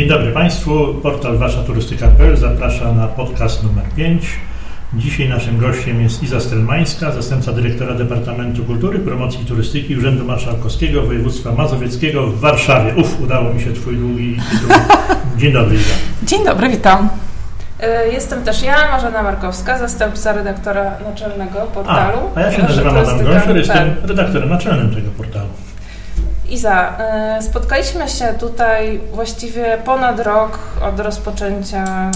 Dzień dobry Państwu. Portal waszaturystyka.pl zaprasza na podcast numer 5. Dzisiaj naszym gościem jest Iza Stelmańska, zastępca dyrektora Departamentu Kultury, Promocji i Turystyki Urzędu Marszałkowskiego Województwa Mazowieckiego w Warszawie. Uf, udało mi się Twój długi tytuł. Dzień dobry Iza. Dzień dobry, witam. E, Jestem też ja, Marzena Markowska, zastępca redaktora naczelnego portalu. A, a ja się nazywam Adam Gąsior, jestem redaktorem naczelnym tego portalu. Iza, e, spotkaliśmy się tutaj właściwie ponad rok od rozpoczęcia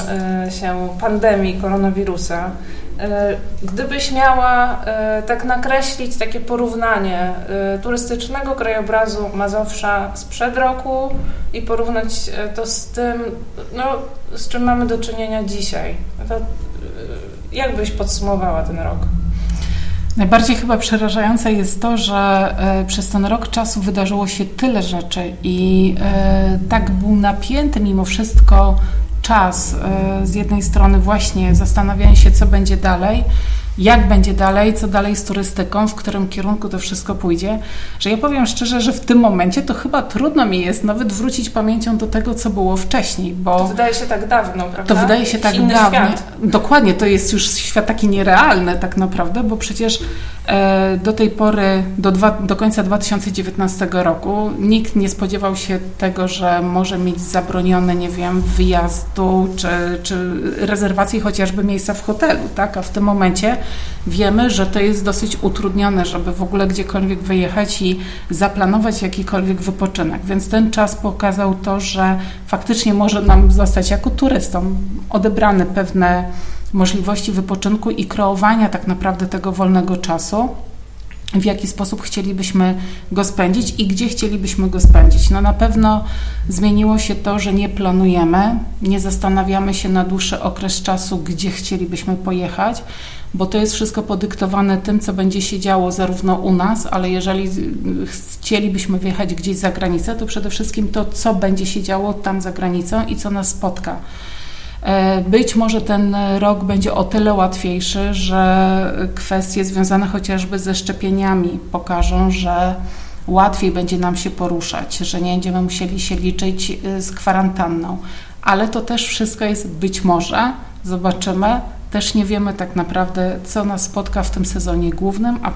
e, się pandemii koronawirusa. E, Gdybyś miała tak nakreślić takie porównanie turystycznego krajobrazu Mazowsza sprzed roku i porównać to z tym, no, z czym mamy do czynienia dzisiaj, to jak byś podsumowała ten rok? Najbardziej chyba przerażające jest to, że e, przez ten rok czasu wydarzyło się tyle rzeczy i e, tak był napięty mimo wszystko czas e, z jednej strony właśnie zastanawiania się, co będzie dalej, jak będzie dalej, co dalej z turystyką, w którym kierunku to wszystko pójdzie, że ja powiem szczerze, że w tym momencie to chyba trudno mi jest nawet wrócić pamięcią do tego, co było wcześniej, bo... To wydaje się tak dawno, prawda? To wydaje się tak Inny dawno. Świat. Dokładnie, to jest już świat taki nierealny tak naprawdę, bo przecież do tej pory, do, dwa, do końca 2019 roku nikt nie spodziewał się tego, że może mieć zabronione, nie wiem, wyjazdu czy, czy rezerwacji chociażby miejsca w hotelu, tak? A w tym momencie wiemy, że to jest dosyć utrudnione, żeby w ogóle gdziekolwiek wyjechać i zaplanować jakikolwiek wypoczynek. Więc ten czas pokazał to, że faktycznie może nam zostać jako turystom odebrane pewne możliwości wypoczynku i kreowania tak naprawdę tego wolnego czasu w jaki sposób chcielibyśmy go spędzić i gdzie chcielibyśmy go spędzić. No na pewno zmieniło się to, że nie planujemy, nie zastanawiamy się na dłuższy okres czasu, gdzie chcielibyśmy pojechać, bo to jest wszystko podyktowane tym, co będzie się działo zarówno u nas, ale jeżeli chcielibyśmy wyjechać gdzieś za granicę, to przede wszystkim to, co będzie się działo tam za granicą i co nas spotka. Być może ten rok będzie o tyle łatwiejszy, że kwestie związane chociażby ze szczepieniami pokażą, że łatwiej będzie nam się poruszać, że nie będziemy musieli się liczyć z kwarantanną. Ale to też wszystko jest być może, zobaczymy. Też nie wiemy tak naprawdę, co nas spotka w tym sezonie głównym, a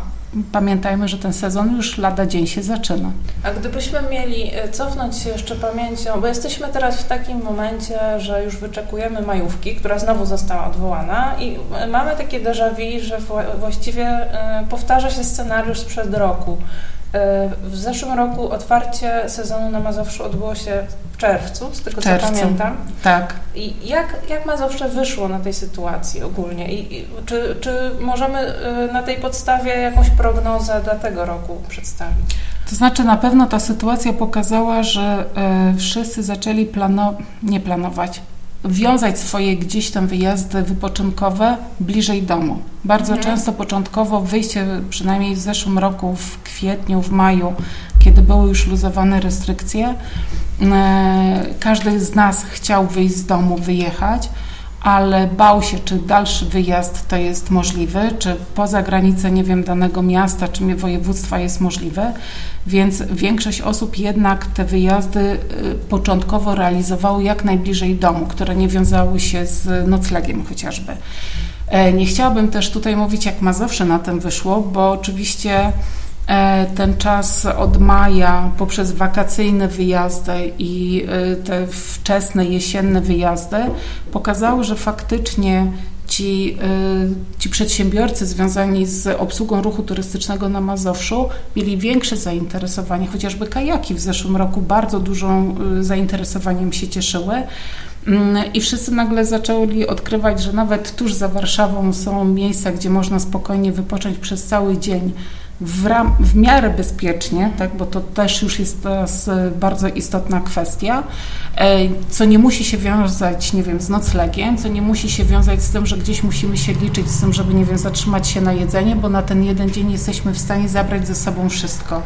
pamiętajmy, że ten sezon już lada dzień się zaczyna. A gdybyśmy mieli e, cofnąć się jeszcze pamięcią, bo jesteśmy teraz w takim momencie, że już wyczekujemy majówki, która znowu została odwołana i e, mamy takie déjà vu, że wła- właściwie e, powtarza się scenariusz sprzed roku. E, W zeszłym roku otwarcie sezonu na Mazowszu odbyło się w czerwcu, z tego czerwcu. co pamiętam. Tak. I jak, jak Mazowsze wyszło na tej sytuacji ogólnie? I, i czy, czy możemy y, na tej podstawie jakąś prognozę dla tego roku przedstawić? To znaczy, na pewno ta sytuacja pokazała, że e, wszyscy zaczęli plano- nie planować, wiązać swoje gdzieś tam wyjazdy wypoczynkowe bliżej domu. Bardzo Mhm. często początkowo wyjście, przynajmniej w zeszłym roku, w kwietniu, w maju, kiedy były już luzowane restrykcje, e, każdy z nas chciał wyjść z domu, wyjechać, ale bał się, czy dalszy wyjazd to jest możliwy, czy poza granicę, nie wiem, danego miasta, czy województwa jest możliwy, więc większość osób jednak te wyjazdy y, początkowo realizowało jak najbliżej domu, które nie wiązały się z noclegiem chociażby. E, Nie chciałabym też tutaj mówić, jak Mazowsze na tym wyszło, bo oczywiście ten czas od maja poprzez wakacyjne wyjazdy i e, te wczesne jesienne wyjazdy pokazały, że faktycznie ci, e, ci przedsiębiorcy związani z obsługą ruchu turystycznego na Mazowszu mieli większe zainteresowanie, chociażby kajaki w zeszłym roku bardzo dużą e, zainteresowaniem się cieszyły. Mm, I wszyscy nagle zaczęli odkrywać, że nawet tuż za Warszawą są miejsca, gdzie można spokojnie wypocząć przez cały dzień w, ram, w miarę bezpiecznie, tak, bo to też już jest teraz e, bardzo istotna kwestia, e, co nie musi się wiązać, nie wiem, z noclegiem, co nie musi się wiązać z tym, że gdzieś musimy się liczyć z tym, żeby, nie wiem, zatrzymać się na jedzenie, bo na ten jeden dzień jesteśmy w stanie zabrać ze sobą wszystko.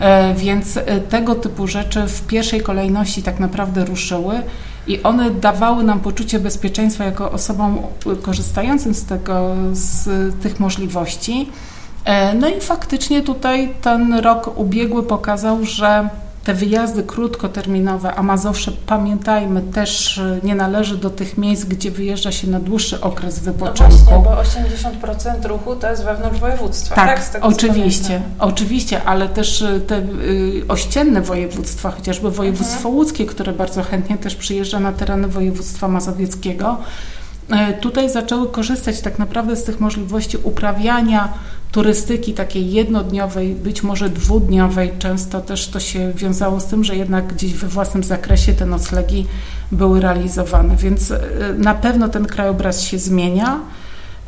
E, Więc tego typu rzeczy w pierwszej kolejności tak naprawdę ruszyły i one dawały nam poczucie bezpieczeństwa jako osobom korzystającym z tego, z tych możliwości. E, No i faktycznie tutaj ten rok ubiegły pokazał, że te wyjazdy krótkoterminowe, a Mazowsze, pamiętajmy, też e, nie należy do tych miejsc, gdzie wyjeżdża się na dłuższy okres wypoczynku. No właśnie, bo 80% ruchu to jest wewnątrz województwa. Tak, tak oczywiście, oczywiście, ale też e, te y, ościenne województwa, chociażby województwo mhm. łódzkie, które bardzo chętnie też przyjeżdża na tereny województwa mazowieckiego, tutaj zaczęły korzystać tak naprawdę z tych możliwości uprawiania turystyki takiej jednodniowej, być może dwudniowej. Często też to się wiązało z tym, że jednak gdzieś we własnym zakresie te noclegi były realizowane, więc e, na pewno ten krajobraz się zmienia.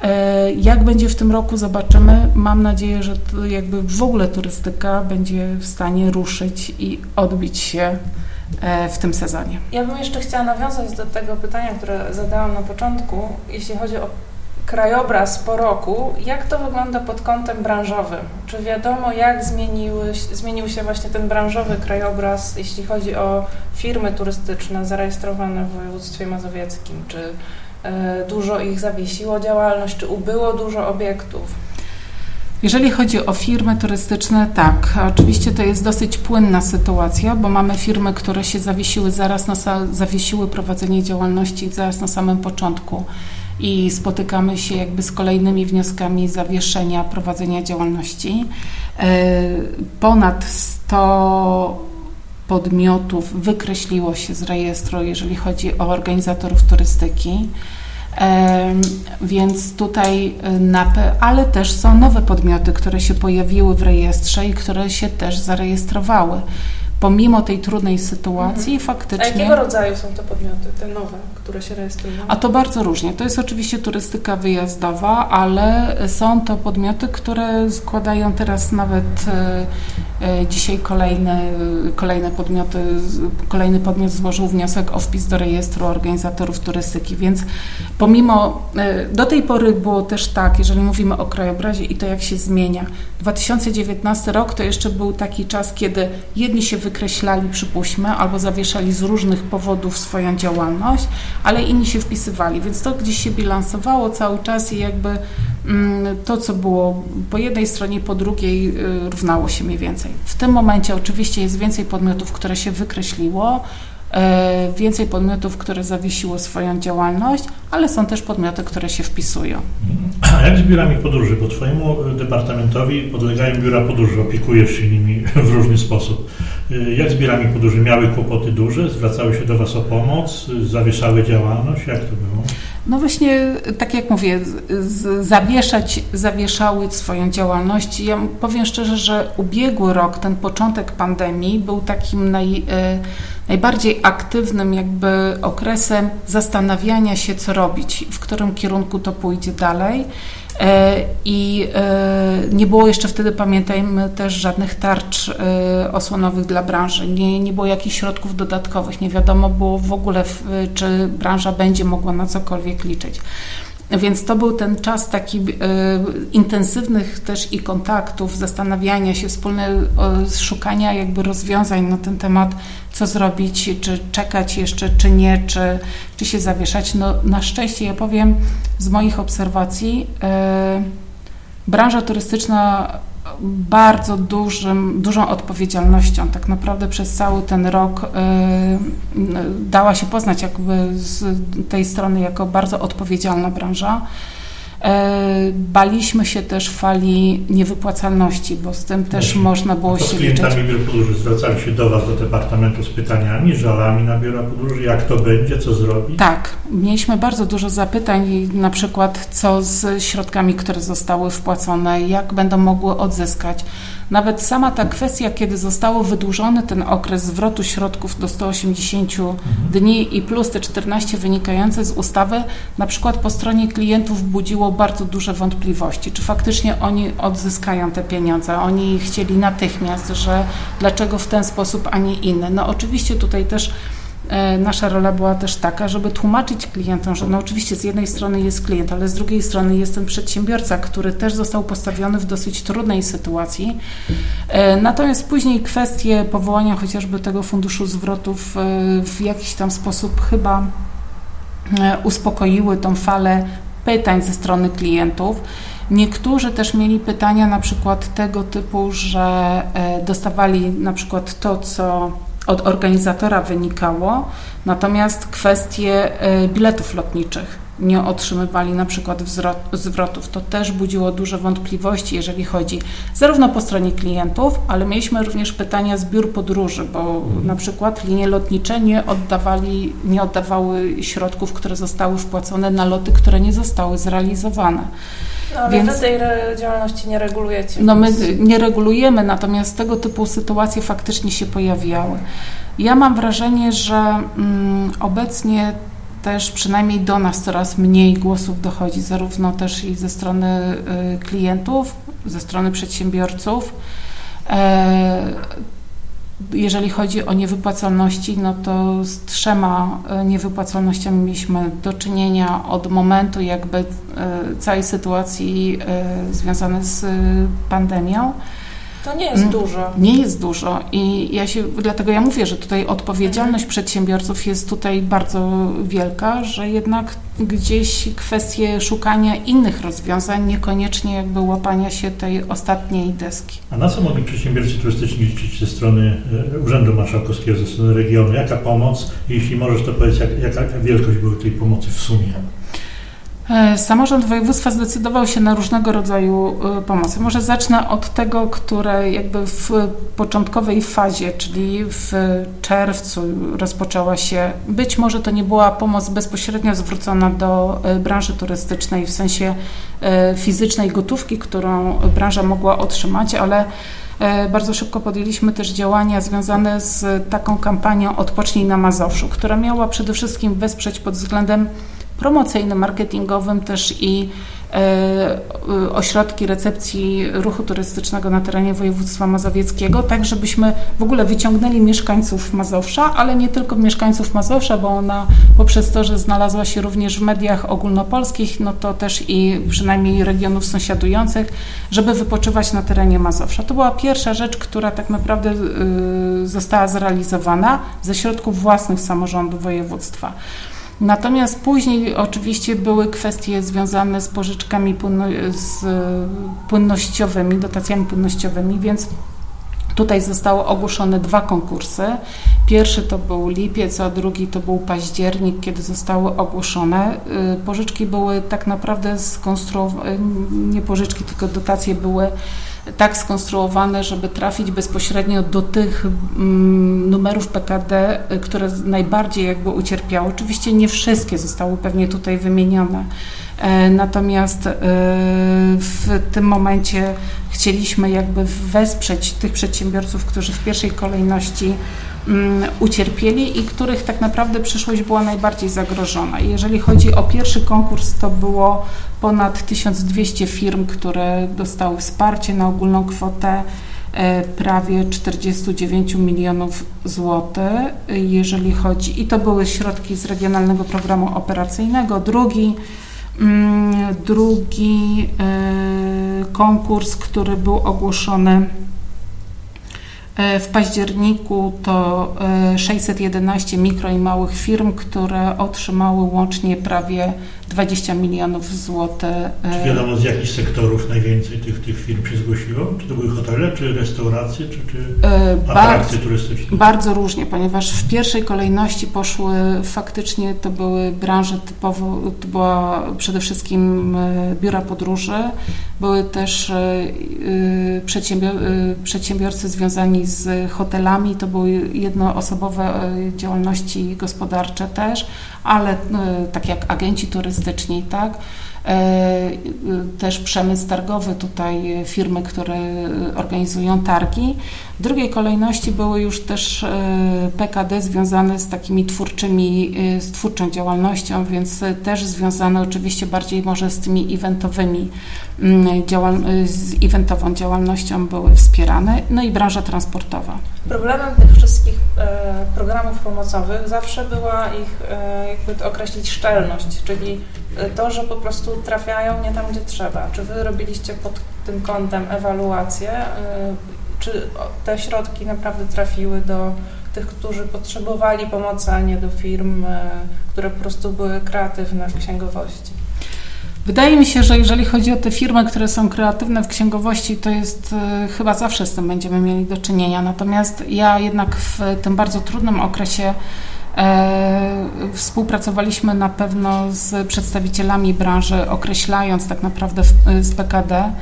E, jak będzie w tym roku, zobaczymy. Mam nadzieję, że jakby w ogóle turystyka będzie w stanie ruszyć i odbić się E, w tym sezonie. Ja bym jeszcze chciała nawiązać do tego pytania, które zadałam na początku, jeśli chodzi o krajobraz po roku, jak to wygląda pod kątem branżowym? Czy wiadomo, jak zmieniły, zmienił się właśnie ten branżowy krajobraz, jeśli chodzi o firmy turystyczne zarejestrowane w województwie mazowieckim? Czy y, dużo ich zawiesiło działalność, czy ubyło dużo obiektów? Jeżeli chodzi o firmy turystyczne, tak, oczywiście to jest dosyć płynna sytuacja, bo mamy firmy, które się zawiesiły zaraz na, zawiesiły prowadzenie działalności zaraz na samym początku i spotykamy się jakby z kolejnymi wnioskami zawieszenia prowadzenia działalności. E, ponad 100 podmiotów wykreśliło się z rejestru, jeżeli chodzi o organizatorów turystyki. Więc tutaj, y, ale też są nowe podmioty, które się pojawiły w rejestrze i które się też zarejestrowały pomimo tej trudnej sytuacji mhm. faktycznie... A jakiego rodzaju są te podmioty, te nowe, które się rejestrują? A to bardzo różnie. To jest oczywiście turystyka wyjazdowa, ale są to podmioty, które składają teraz nawet e, e, dzisiaj kolejne, kolejne podmioty, kolejny podmiot złożył wniosek o wpis do rejestru organizatorów turystyki, więc pomimo, e, do tej pory było też tak, jeżeli mówimy o krajobrazie i to jak się zmienia. 2019 rok to jeszcze był taki czas, kiedy jedni się wy wykreślali, przypuśćmy, albo zawieszali z różnych powodów swoją działalność, ale inni się wpisywali, więc to gdzieś się bilansowało cały czas i jakby mm, to, co było po jednej stronie, po drugiej y, równało się mniej więcej. W tym momencie oczywiście jest więcej podmiotów, które się wykreśliło, E, więcej podmiotów, które zawiesiło swoją działalność, ale są też podmioty, które się wpisują. A jak z biurami podróży? Bo Twojemu departamentowi podlegają biura podróży, opiekujesz się nimi w różny sposób. E, jak z biurami podróży? Miały kłopoty duże? Zwracały się do Was o pomoc? Zawieszały działalność? Jak to było? No właśnie, tak jak mówię, zawieszać, zawieszały swoją działalność. Ja powiem szczerze, że ubiegły rok, ten początek pandemii był takim naj, e, najbardziej aktywnym jakby okresem zastanawiania się, co robić, w którym kierunku to pójdzie dalej. E, I e, nie było jeszcze wtedy, pamiętajmy, też żadnych tarcz e, osłonowych dla branży. Nie, nie było jakichś środków dodatkowych. Nie wiadomo było w ogóle, czy branża będzie mogła na cokolwiek liczyć. Więc to był ten czas taki y, intensywnych też i kontaktów, zastanawiania się, wspólne szukania jakby rozwiązań na ten temat, co zrobić, czy czekać jeszcze, czy nie, czy, czy się zawieszać. No, na szczęście, ja powiem z moich obserwacji, y, branża turystyczna bardzo dużym, dużą odpowiedzialnością. Tak naprawdę przez cały ten rok y, dała się poznać jakby z tej strony jako bardzo odpowiedzialna branża. E, baliśmy się też fali niewypłacalności, bo z tym też można było się liczyć. Z klientami biur podróży zwracali się do Was, do Departamentu z pytaniami, żalami na biura podróży, jak to będzie, co zrobić? Tak, mieliśmy bardzo dużo zapytań, na przykład co z środkami, które zostały wpłacone, jak będą mogły odzyskać. Nawet sama ta kwestia, kiedy zostało wydłużony ten okres zwrotu środków do 180 mhm. dni i plus te 14 wynikające z ustawy, na przykład po stronie klientów budziło bardzo duże wątpliwości, czy faktycznie oni odzyskają te pieniądze. Oni chcieli natychmiast, że dlaczego w ten sposób, a nie inny. No oczywiście tutaj też nasza rola była też taka, żeby tłumaczyć klientom, że no oczywiście z jednej strony jest klient, ale z drugiej strony jest ten przedsiębiorca, który też został postawiony w dosyć trudnej sytuacji. E, natomiast później kwestie powołania chociażby tego funduszu zwrotów e, w jakiś tam sposób chyba uspokoiły tą falę pytań ze strony klientów. Niektórzy też mieli pytania na przykład tego typu, że dostawali na przykład to, co od organizatora wynikało, natomiast kwestie biletów lotniczych nie otrzymywali na przykład zwrotów. To też budziło duże wątpliwości, jeżeli chodzi zarówno po stronie klientów, ale mieliśmy również pytania z biur podróży, bo na przykład linie lotnicze nie oddawali, nie oddawały środków, które zostały wpłacone na loty, które nie zostały zrealizowane. No, ale Więc, wy tej działalności nie regulujecie. No my nie regulujemy, natomiast tego typu sytuacje faktycznie się pojawiały. Ja mam wrażenie, że mm, obecnie też przynajmniej do nas coraz mniej głosów dochodzi, zarówno też i ze strony y, klientów, ze strony przedsiębiorców. E, jeżeli chodzi o niewypłacalności, no to z trzema e, niewypłacalnościami mieliśmy do czynienia od momentu jakby e, całej sytuacji związanej z pandemią. To nie jest mm, dużo. Nie jest dużo i ja się, dlatego ja mówię, że tutaj odpowiedzialność mhm. przedsiębiorców jest tutaj bardzo wielka, że jednak gdzieś kwestie szukania innych rozwiązań, niekoniecznie jakby łapania się tej ostatniej deski. A na co mogli przedsiębiorcy turystyczni liczyć ze strony e, Urzędu Marszałkowskiego, ze strony regionu? Jaka pomoc? Jeśli możesz to powiedzieć, jak, jaka wielkość była tej pomocy w sumie? E, samorząd województwa zdecydował się na różnego rodzaju e, pomocy. Może zacznę od tego, które jakby w początkowej fazie, czyli w czerwcu rozpoczęła się, być może to nie była pomoc bezpośrednio zwrócona do e, branży turystycznej w sensie fizycznej gotówki, którą branża mogła otrzymać, ale bardzo szybko podjęliśmy też działania związane z taką kampanią Odpocznij na Mazowszu, która miała przede wszystkim wesprzeć pod względem promocyjnym, marketingowym też i e, ośrodki recepcji ruchu turystycznego na terenie województwa mazowieckiego, tak żebyśmy w ogóle wyciągnęli mieszkańców Mazowsza, ale nie tylko mieszkańców Mazowsza, bo ona poprzez to, że znalazła się również w mediach ogólnopolskich, no to też i przynajmniej regionów sąsiadujących, żeby wypoczywać na terenie Mazowsza. To była pierwsza rzecz, która tak naprawdę y, została zrealizowana ze środków własnych samorządu województwa. Natomiast później oczywiście były kwestie związane z pożyczkami z płynnościowymi, dotacjami płynnościowymi, więc Tutaj zostały ogłoszone dwa konkursy. Pierwszy to był lipiec, a drugi to był październik, kiedy zostały ogłoszone. Y, pożyczki były tak naprawdę skonstruowane, nie pożyczki, tylko dotacje były tak skonstruowane, żeby trafić bezpośrednio do tych mm, numerów PKD, y, które najbardziej jakby ucierpiały. Oczywiście nie wszystkie zostały pewnie tutaj wymienione, natomiast e, w tym momencie chcieliśmy jakby wesprzeć tych przedsiębiorców, którzy w pierwszej kolejności mm, ucierpieli i których tak naprawdę przyszłość była najbardziej zagrożona. Jeżeli chodzi o pierwszy konkurs, to było ponad 1200 firm, które dostały wsparcie na ogólną kwotę e, prawie 49 milionów złotych, jeżeli chodzi, i to były środki z Regionalnego Programu Operacyjnego. Drugi, drugi e, konkurs, który był ogłoszony E, w październiku to 611 e, mikro i małych firm, które otrzymały łącznie prawie 20 milionów złotych. E, czy wiadomo z jakich sektorów najwięcej tych, tych firm się zgłosiło? Czy to były hotele, czy restauracje, czy, czy atrakcje turystyczne? Bardzo różnie, ponieważ w pierwszej kolejności poszły faktycznie to były branże typowo, to była przede wszystkim biura podróży, były też przedsiębior przedsiębiorcy związani z hotelami, to były jednoosobowe e, działalności gospodarcze też, ale e, tak jak agenci turystyczni, tak, e, też przemysł targowy, tutaj firmy, które organizują targi. W drugiej kolejności były już też PKD związane z takimi twórczymi, z twórczą działalnością, więc też związane oczywiście bardziej może z tymi eventowymi Mm, działal z eventową działalnością były wspierane, no i branża transportowa. Problemem tych wszystkich e, programów pomocowych zawsze była ich, e, jakby to określić, szczelność, czyli e, to, że po prostu trafiają nie tam, gdzie trzeba. Czy Wy robiliście pod tym kątem ewaluację, czy te środki naprawdę trafiły do tych, którzy potrzebowali pomocy, a nie do firm, które po prostu były kreatywne w księgowości? Wydaje mi się, że jeżeli chodzi o te firmy, które są kreatywne w księgowości, to jest e, chyba zawsze z tym będziemy mieli do czynienia. Natomiast ja jednak w tym bardzo trudnym okresie współpracowaliśmy na pewno z przedstawicielami branży, określając tak naprawdę e, z PKD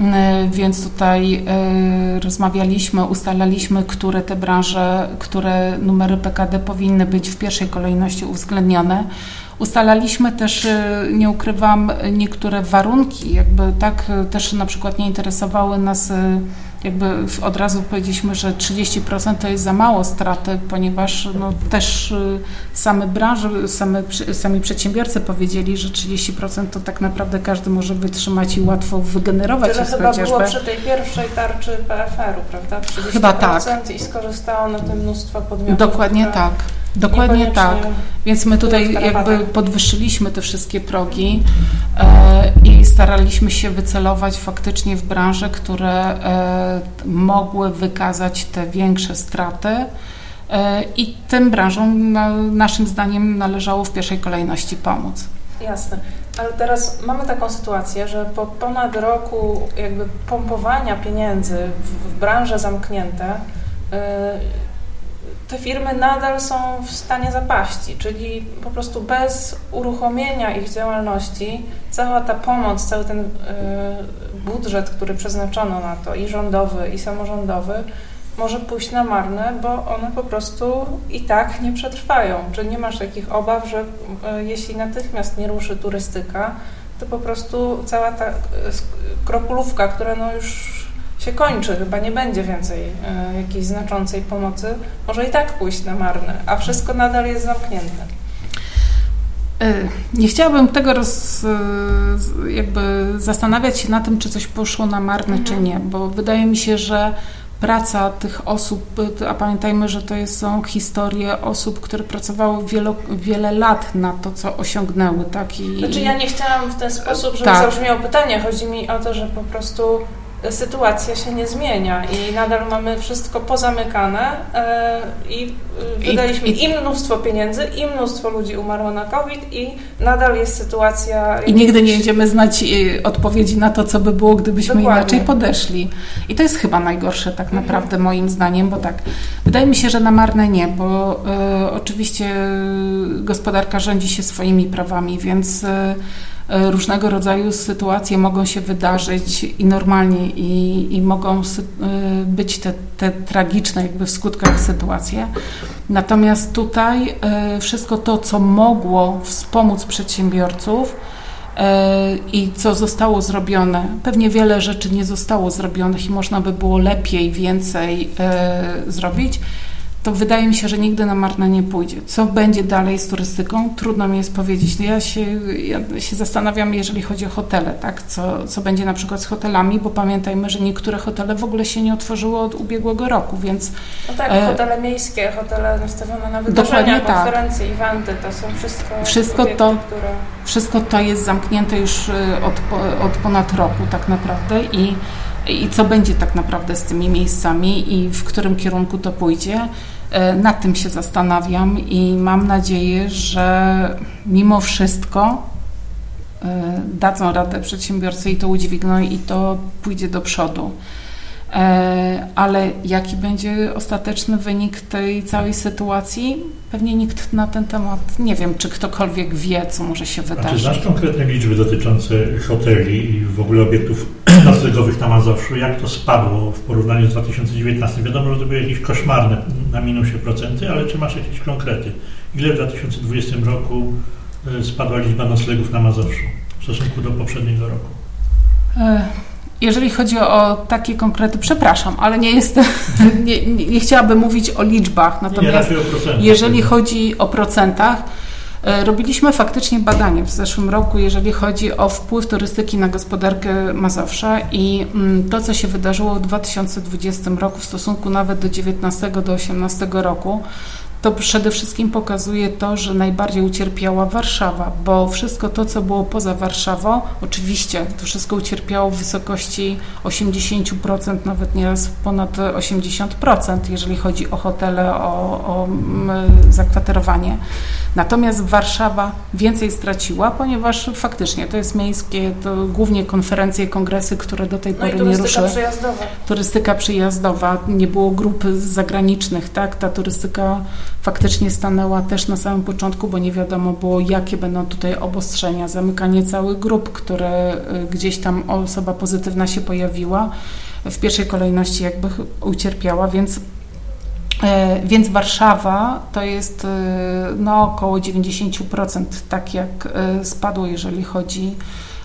E, więc tutaj e, rozmawialiśmy, ustalaliśmy, które te branże, które numery PKD powinny być w pierwszej kolejności uwzględnione. Ustalaliśmy też, e, nie ukrywam, niektóre warunki, jakby tak też na przykład nie interesowały nas jakby od razu powiedzieliśmy, że 30% to jest za mało straty, ponieważ no, też y, same branże, same, sami przedsiębiorcy powiedzieli, że 30% to tak naprawdę każdy może wytrzymać i łatwo wygenerować. Tyle chyba chociażby. było przy tej pierwszej tarczy PFR-u, prawda? 30% chyba tak. i skorzystało na tym mnóstwo podmiotów. Dokładnie tak. Dokładnie tak. Więc my tutaj jakby podwyższyliśmy te wszystkie progi e, i staraliśmy się wycelować faktycznie w branże, które e, mogły wykazać te większe straty. E, I tym branżom na, naszym zdaniem należało w pierwszej kolejności pomóc. Jasne. Ale teraz mamy taką sytuację, że po ponad roku jakby pompowania pieniędzy w, w branże zamknięte, te firmy nadal są w stanie zapaści, czyli po prostu bez uruchomienia ich działalności cała ta pomoc, cały ten y, budżet, który przeznaczono na to i rządowy, i samorządowy, może pójść na marne, bo one po prostu i tak nie przetrwają. Czy nie masz takich obaw, że y, jeśli natychmiast nie ruszy turystyka, to po prostu cała ta y, kropulówka, która no już się kończy, chyba nie będzie więcej e, jakiejś znaczącej pomocy, może i tak pójść na marne, a wszystko nadal jest zamknięte. E, nie chciałabym tego roz, e, jakby zastanawiać się na tym, czy coś poszło na marne, mhm. czy nie, bo wydaje mi się, że praca tych osób, a pamiętajmy, że to są historie osób, które pracowały wielo, wiele lat na to, co osiągnęły. Tak? I, znaczy ja nie chciałam w ten sposób, żeby tak. zabrzmiało pytanie. Chodzi mi o to, że po prostu sytuacja się nie zmienia i nadal mamy wszystko pozamykane e, i e, wydaliśmy I, im mnóstwo pieniędzy, i mnóstwo ludzi umarło na COVID i nadal jest sytuacja... I nigdy nie będziemy znać e, odpowiedzi na to, co by było, gdybyśmy Dokładnie. inaczej podeszli. I to jest chyba najgorsze tak mhm. naprawdę mhm. moim zdaniem, bo tak, wydaje mi się, że na marne nie, bo y, oczywiście gospodarka rządzi się swoimi prawami, więc y, E, różnego rodzaju sytuacje mogą się wydarzyć i normalnie i, i mogą e, być te, te tragiczne jakby w skutkach sytuacje. Natomiast tutaj e, wszystko to, co mogło wspomóc przedsiębiorców, i co zostało zrobione. Pewnie wiele rzeczy nie zostało zrobionych i można by było lepiej, więcej zrobić to wydaje mi się, że nigdy na marne nie pójdzie. Co będzie dalej z turystyką? Trudno mi jest powiedzieć. Ja się, ja się zastanawiam, jeżeli chodzi o hotele, tak? Co, co będzie na przykład z hotelami, bo pamiętajmy, że niektóre hotele w ogóle się nie otworzyły od ubiegłego roku, więc... No tak, e... hotele miejskie, hotele nastawione na wydarzenia, tak. konferencje, tak. eventy, to są wszystko wszystko obiekty, to, które... Wszystko to jest zamknięte już e, od, od ponad roku tak naprawdę i i co będzie tak naprawdę z tymi miejscami i w którym kierunku to pójdzie. E, nad tym się zastanawiam i mam nadzieję, że mimo wszystko e, dadzą radę przedsiębiorcy i to udźwigną i to pójdzie do przodu. E, ale jaki będzie ostateczny wynik tej całej sytuacji? Pewnie nikt na ten temat nie wiem, czy ktokolwiek wie, co może się wydarzyć. A czy znasz konkretne liczby dotyczące hoteli i w ogóle obiektów noclegowych na Mazowszu? Jak to spadło w porównaniu z 2019? Wiadomo, że to były jakieś koszmarne na minusie procenty, ale czy masz jakieś konkrety? Ile w 2020 roku e, spadła liczba noclegów na Mazowszu w stosunku do poprzedniego roku? E, jeżeli chodzi o takie konkrety, przepraszam, ale nie jestem, nie, nie, chciałabym mówić o liczbach, natomiast nie, jeżeli chodzi o procentach, Robiliśmy faktycznie badanie w zeszłym roku, jeżeli chodzi o wpływ turystyki na gospodarkę Mazowsza i mm, to, co się wydarzyło w 2020 roku w stosunku nawet do 19 do 18 roku, to przede wszystkim pokazuje to, że najbardziej ucierpiała Warszawa, bo wszystko to, co było poza Warszawą, oczywiście to wszystko ucierpiało w wysokości 80%, nawet nieraz ponad 80%, jeżeli chodzi o hotele, o, o zakwaterowanie. Natomiast Warszawa więcej straciła, ponieważ faktycznie to jest miejskie, to głównie konferencje, kongresy, które do tej no pory nie ruszyły. Przyjazdowa. Turystyka przyjazdowa, nie było grup zagranicznych, tak? Ta turystyka faktycznie stanęła też na samym początku, bo nie wiadomo było, jakie będą tutaj obostrzenia, zamykanie całych grup, które y, gdzieś tam osoba pozytywna się pojawiła, w pierwszej kolejności jakby ucierpiała, więc E, więc Warszawa to jest e, no, około 90% tak jak e, spadło, jeżeli chodzi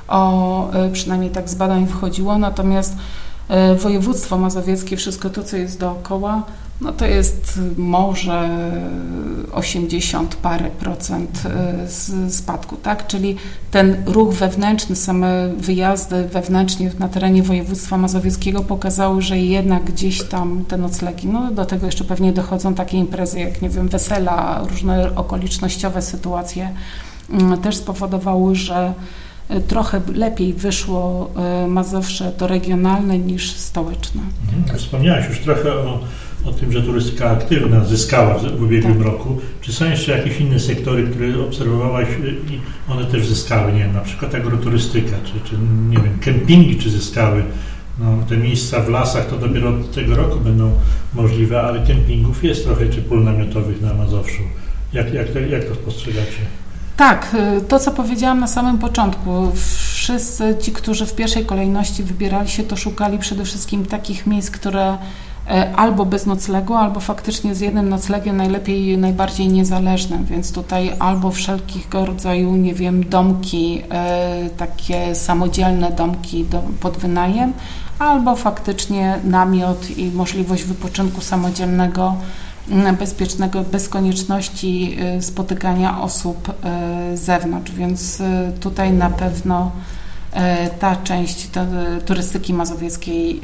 o, przynajmniej tak z badań wchodziło, natomiast województwo mazowieckie, wszystko to, co jest dookoła, no to jest może 80 parę procent y, spadku, tak? Czyli ten ruch wewnętrzny, same wyjazdy wewnętrznie na terenie województwa mazowieckiego pokazały, że jednak gdzieś tam te noclegi, no do tego jeszcze pewnie dochodzą takie imprezy jak, nie wiem, wesela, różne okolicznościowe sytuacje mm, też spowodowały, że y, trochę lepiej wyszło y, Mazowsze to regionalne niż stołeczne. Mhm. Wspomniałaś już trochę o o tym, że turystyka aktywna zyskała w ubiegłym tak. roku. Czy są jeszcze jakieś inne sektory, które obserwowałaś i one też zyskały? Nie wiem, na przykład agroturystyka, czy, czy nie wiem, kempingi czy zyskały? No, te miejsca w lasach to dopiero od tego roku będą możliwe, ale kempingów jest trochę, czy pól namiotowych na Mazowszu. Jak, jak, to, jak to spostrzegacie? Tak, y, to co powiedziałam na samym początku. Wszyscy ci, którzy w pierwszej kolejności wybierali się, to szukali przede wszystkim takich miejsc, które albo bez noclegu, albo faktycznie z jednym noclegiem, najlepiej najbardziej niezależnym, więc tutaj albo wszelkiego rodzaju, nie wiem, domki, e, takie samodzielne domki do, pod wynajem, albo faktycznie namiot i możliwość wypoczynku samodzielnego, bezpiecznego, bez konieczności e, spotykania osób z zewnątrz, więc tutaj na pewno E, ta część turystyki mazowieckiej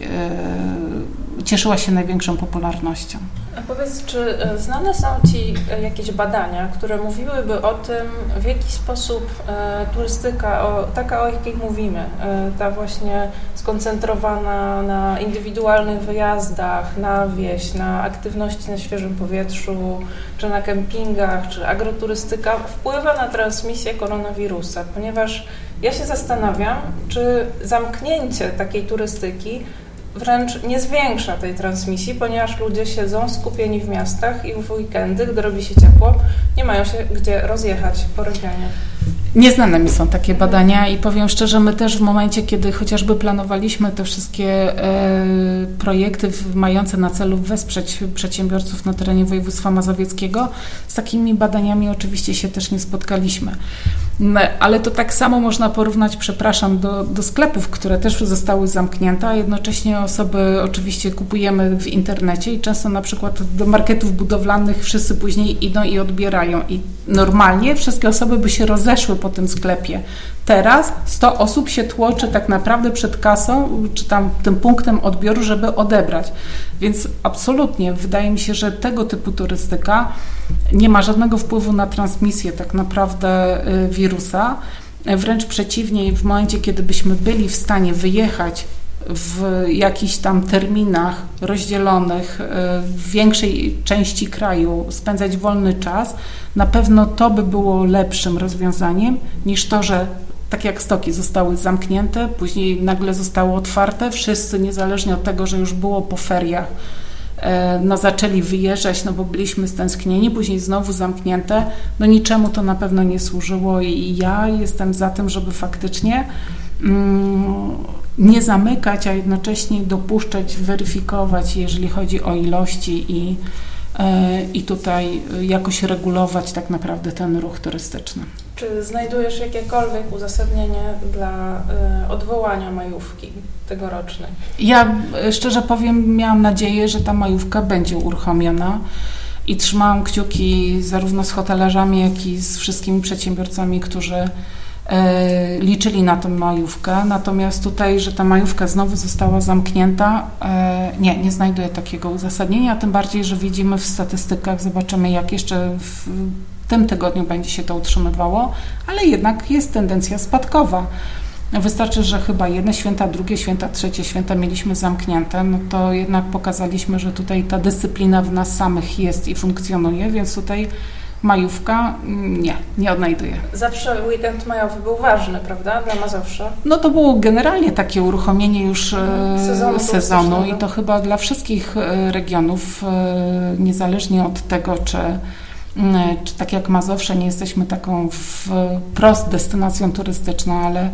e, cieszyła się największą popularnością. A powiedz, czy e, znane są Ci jakieś badania, które mówiłyby o tym, w jaki sposób turystyka, o, taka o jakiej mówimy, ta właśnie skoncentrowana na indywidualnych wyjazdach, na wieś, na aktywności na świeżym powietrzu, czy na kempingach, czy agroturystyka, wpływa na transmisję koronawirusa, ponieważ ja się zastanawiam, czy zamknięcie takiej turystyki wręcz nie zwiększa tej transmisji, ponieważ ludzie siedzą skupieni w miastach i w weekendy, gdy robi się ciepło, nie mają się gdzie rozjechać po regionie. Nieznane mi są takie badania i powiem szczerze, my też w momencie, kiedy chociażby planowaliśmy te wszystkie e, projekty mające na celu wesprzeć przedsiębiorców na terenie województwa mazowieckiego, z takimi badaniami oczywiście się też nie spotkaliśmy. Ale to tak samo można porównać, przepraszam, do, do sklepów, które też zostały zamknięte, a jednocześnie osoby oczywiście kupujemy w internecie i często na przykład do marketów budowlanych wszyscy później idą i odbierają. I normalnie wszystkie osoby by się rozeszły po tym sklepie. Teraz 100 osób się tłoczy tak naprawdę przed kasą, czy tam tym punktem odbioru, żeby odebrać. Więc absolutnie wydaje mi się, że tego typu turystyka nie ma żadnego wpływu na transmisję tak naprawdę y, wirusa. Wręcz przeciwnie, w momencie, kiedy byśmy byli w stanie wyjechać w jakichś tam terminach rozdzielonych y, w większej części kraju, spędzać wolny czas, na pewno to by było lepszym rozwiązaniem niż to, że tak jak stoki zostały zamknięte, później nagle zostały otwarte, wszyscy niezależnie od tego, że już było po feriach, e, no zaczęli wyjeżdżać, no bo byliśmy stęsknieni, później znowu zamknięte, no niczemu to na pewno nie służyło i ja jestem za tym, żeby faktycznie mm, nie zamykać, a jednocześnie dopuszczać, weryfikować, jeżeli chodzi o ilości i, e, i tutaj jakoś regulować tak naprawdę ten ruch turystyczny. Czy znajdujesz jakiekolwiek uzasadnienie dla y, odwołania majówki tegorocznej? Ja y, szczerze powiem, miałam nadzieję, że ta majówka będzie uruchomiona i trzymałam kciuki zarówno z hotelarzami, jak i z wszystkimi przedsiębiorcami, którzy e, liczyli na tę majówkę, natomiast tutaj, że ta majówka znowu została zamknięta, e, nie, nie znajduję takiego uzasadnienia, tym bardziej, że widzimy w statystykach, zobaczymy jak jeszcze w tym tygodniu będzie się to utrzymywało, ale jednak jest tendencja spadkowa. Wystarczy, że chyba jedne święta, drugie święta, trzecie święta mieliśmy zamknięte, no to jednak pokazaliśmy, że tutaj ta dyscyplina w nas samych jest i funkcjonuje, więc tutaj majówka mm, nie, nie odnajduję. Zawsze weekend majowy był ważny, prawda, dla Mazowsza? No to było generalnie takie uruchomienie już e, sezonu, sezonu i to chyba dla wszystkich e, regionów, e, niezależnie od tego, czy czy tak jak Mazowsze nie jesteśmy taką wprost destynacją turystyczną, ale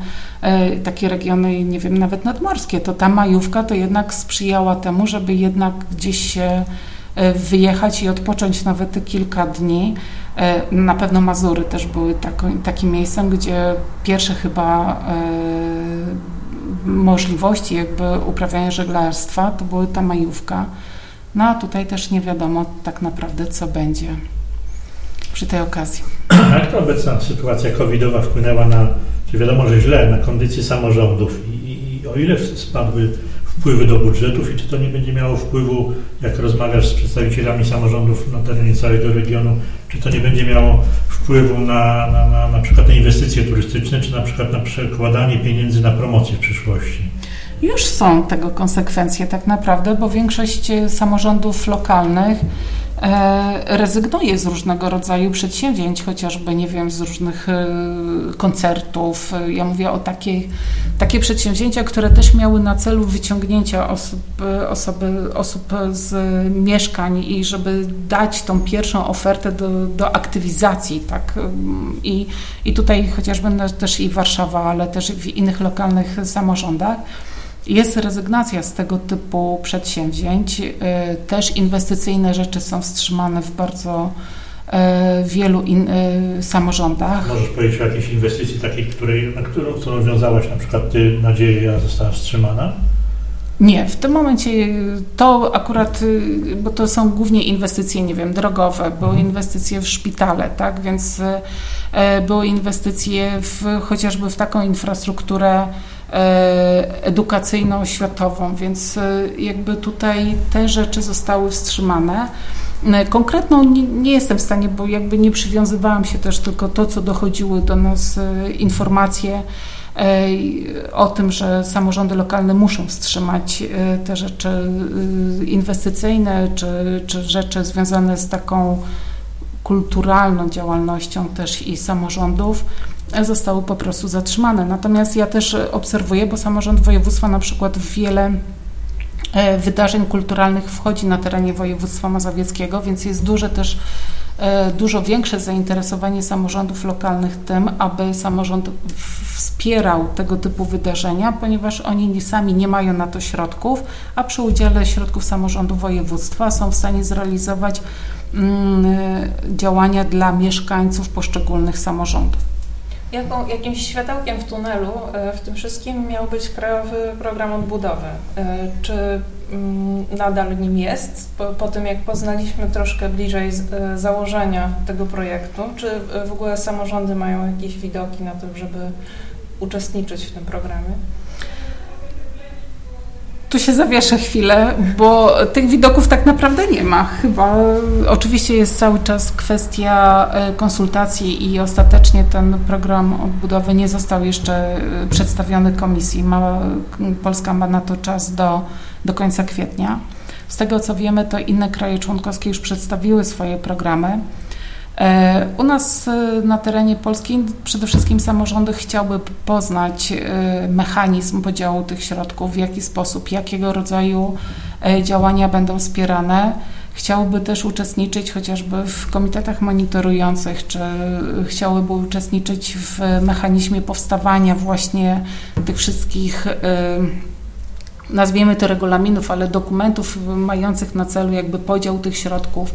takie regiony, nie wiem, nawet nadmorskie, to ta majówka to jednak sprzyjała temu, żeby jednak gdzieś się wyjechać i odpocząć nawet kilka dni. E, na pewno Mazury też były takim miejscem, gdzie pierwsze chyba e, możliwości jakby uprawiania żeglarstwa to były ta majówka. No a tutaj też nie wiadomo tak naprawdę, co będzie przy tej okazji. Jak to obecna sytuacja covidowa wpłynęła na, czy wiadomo, że źle, na kondycję samorządów i, i o ile spadły wpływy do budżetów i czy to nie będzie miało wpływu, jak rozmawiasz z przedstawicielami samorządów na terenie całego regionu, czy to nie będzie miało wpływu na, na, na, na przykład na inwestycje turystyczne, czy na przykład na przekładanie pieniędzy na promocję w przyszłości? Już są tego konsekwencje tak naprawdę, bo większość samorządów lokalnych E, rezygnuje z różnego rodzaju przedsięwzięć, chociażby, nie wiem, z różnych e, koncertów. Ja mówię o takiej, takie przedsięwzięcia, które też miały na celu wyciągnięcia osób, osoby, osób z mieszkań i żeby dać tą pierwszą ofertę do, do aktywizacji, tak. I, I tutaj chociażby też i Warszawa, ale też w innych lokalnych samorządach jest rezygnacja z tego typu przedsięwzięć. Y, też inwestycyjne rzeczy są wstrzymane w bardzo y, wielu in, y, samorządach. Możesz powiedzieć o jakiejś inwestycji takiej, której, na którą, którą wiązałaś na przykład Ty nadzieję, została wstrzymana? Nie, w tym momencie to akurat, bo to są głównie inwestycje, nie wiem, drogowe, były mhm. inwestycje w szpitale, tak, więc były inwestycje w, chociażby w taką infrastrukturę E, edukacyjno-oświatową, więc e, jakby tutaj te rzeczy zostały wstrzymane. E, konkretną nie, nie, jestem w stanie, bo jakby nie przywiązywałam się też tylko to, co dochodziły do nas informacje o tym, że samorządy lokalne muszą wstrzymać te rzeczy inwestycyjne, czy, czy rzeczy związane z taką kulturalną działalnością też i samorządów zostały po prostu zatrzymane. Natomiast ja też obserwuję, bo samorząd województwa na przykład wiele e, wydarzeń kulturalnych wchodzi na terenie województwa mazowieckiego, więc jest duże też e, dużo większe zainteresowanie samorządów lokalnych tym, aby samorząd wspierał tego typu wydarzenia, ponieważ oni sami nie mają na to środków, a przy udziale środków samorządu województwa są w stanie zrealizować mm, działania dla mieszkańców poszczególnych samorządów. Jaką, jakimś światełkiem w tunelu e, w tym wszystkim miał być Krajowy Program Odbudowy. E, czy mm, nadal nim jest, po, po tym jak poznaliśmy troszkę bliżej e, założenia tego projektu? Czy w ogóle samorządy mają jakieś widoki na to, żeby uczestniczyć w tym programie? Tu się zawieszę chwilę, bo tych widoków tak naprawdę nie ma. Chyba oczywiście jest cały czas kwestia e, konsultacji i ostatecznie ten program odbudowy nie został jeszcze e, przedstawiony komisji. Ma, Polska ma na to czas do, do końca kwietnia. Z tego co wiemy, to inne kraje członkowskie już przedstawiły swoje programy. E, u nas e, na terenie Polski przede wszystkim samorządy chciały poznać e, mechanizm podziału tych środków, w jaki sposób, jakiego rodzaju działania będą wspierane. Chciałyby też uczestniczyć chociażby w komitetach monitorujących, czy chciałyby uczestniczyć w mechanizmie powstawania właśnie tych wszystkich nazwijmy to regulaminów, ale dokumentów mających na celu jakby podział tych środków.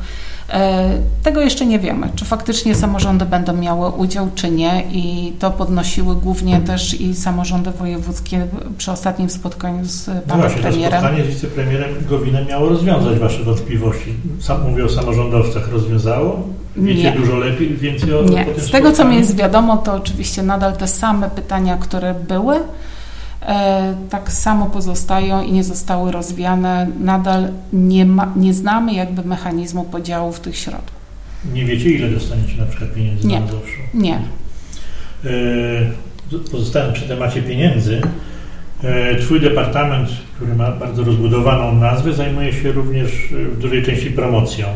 E, tego jeszcze nie wiemy, czy faktycznie samorządy będą miały udział, czy nie i to podnosiły głównie też i samorządy wojewódzkie przy ostatnim spotkaniu z panem no właśnie, premierem. To spotkanie z wicepremierem Gowinem miało rozwiązać Wasze wątpliwości. Sam, mówię o samorządowcach, rozwiązało? Wiecie Nie. dużo lepiej, więcej o, Nie. Z tego, co mi jest wiadomo, to oczywiście nadal te same pytania, które były, tak samo pozostają i nie zostały rozwiane. Nadal nie, ma, nie znamy jakby mechanizmu podziału tych środków. Nie wiecie, ile dostaniecie na przykład pieniędzy Nie. na Mazowszu? Nie. E, Pozostając przy temacie pieniędzy, e, Twój departament, który ma bardzo rozbudowaną nazwę, zajmuje się również e, w dużej części promocją.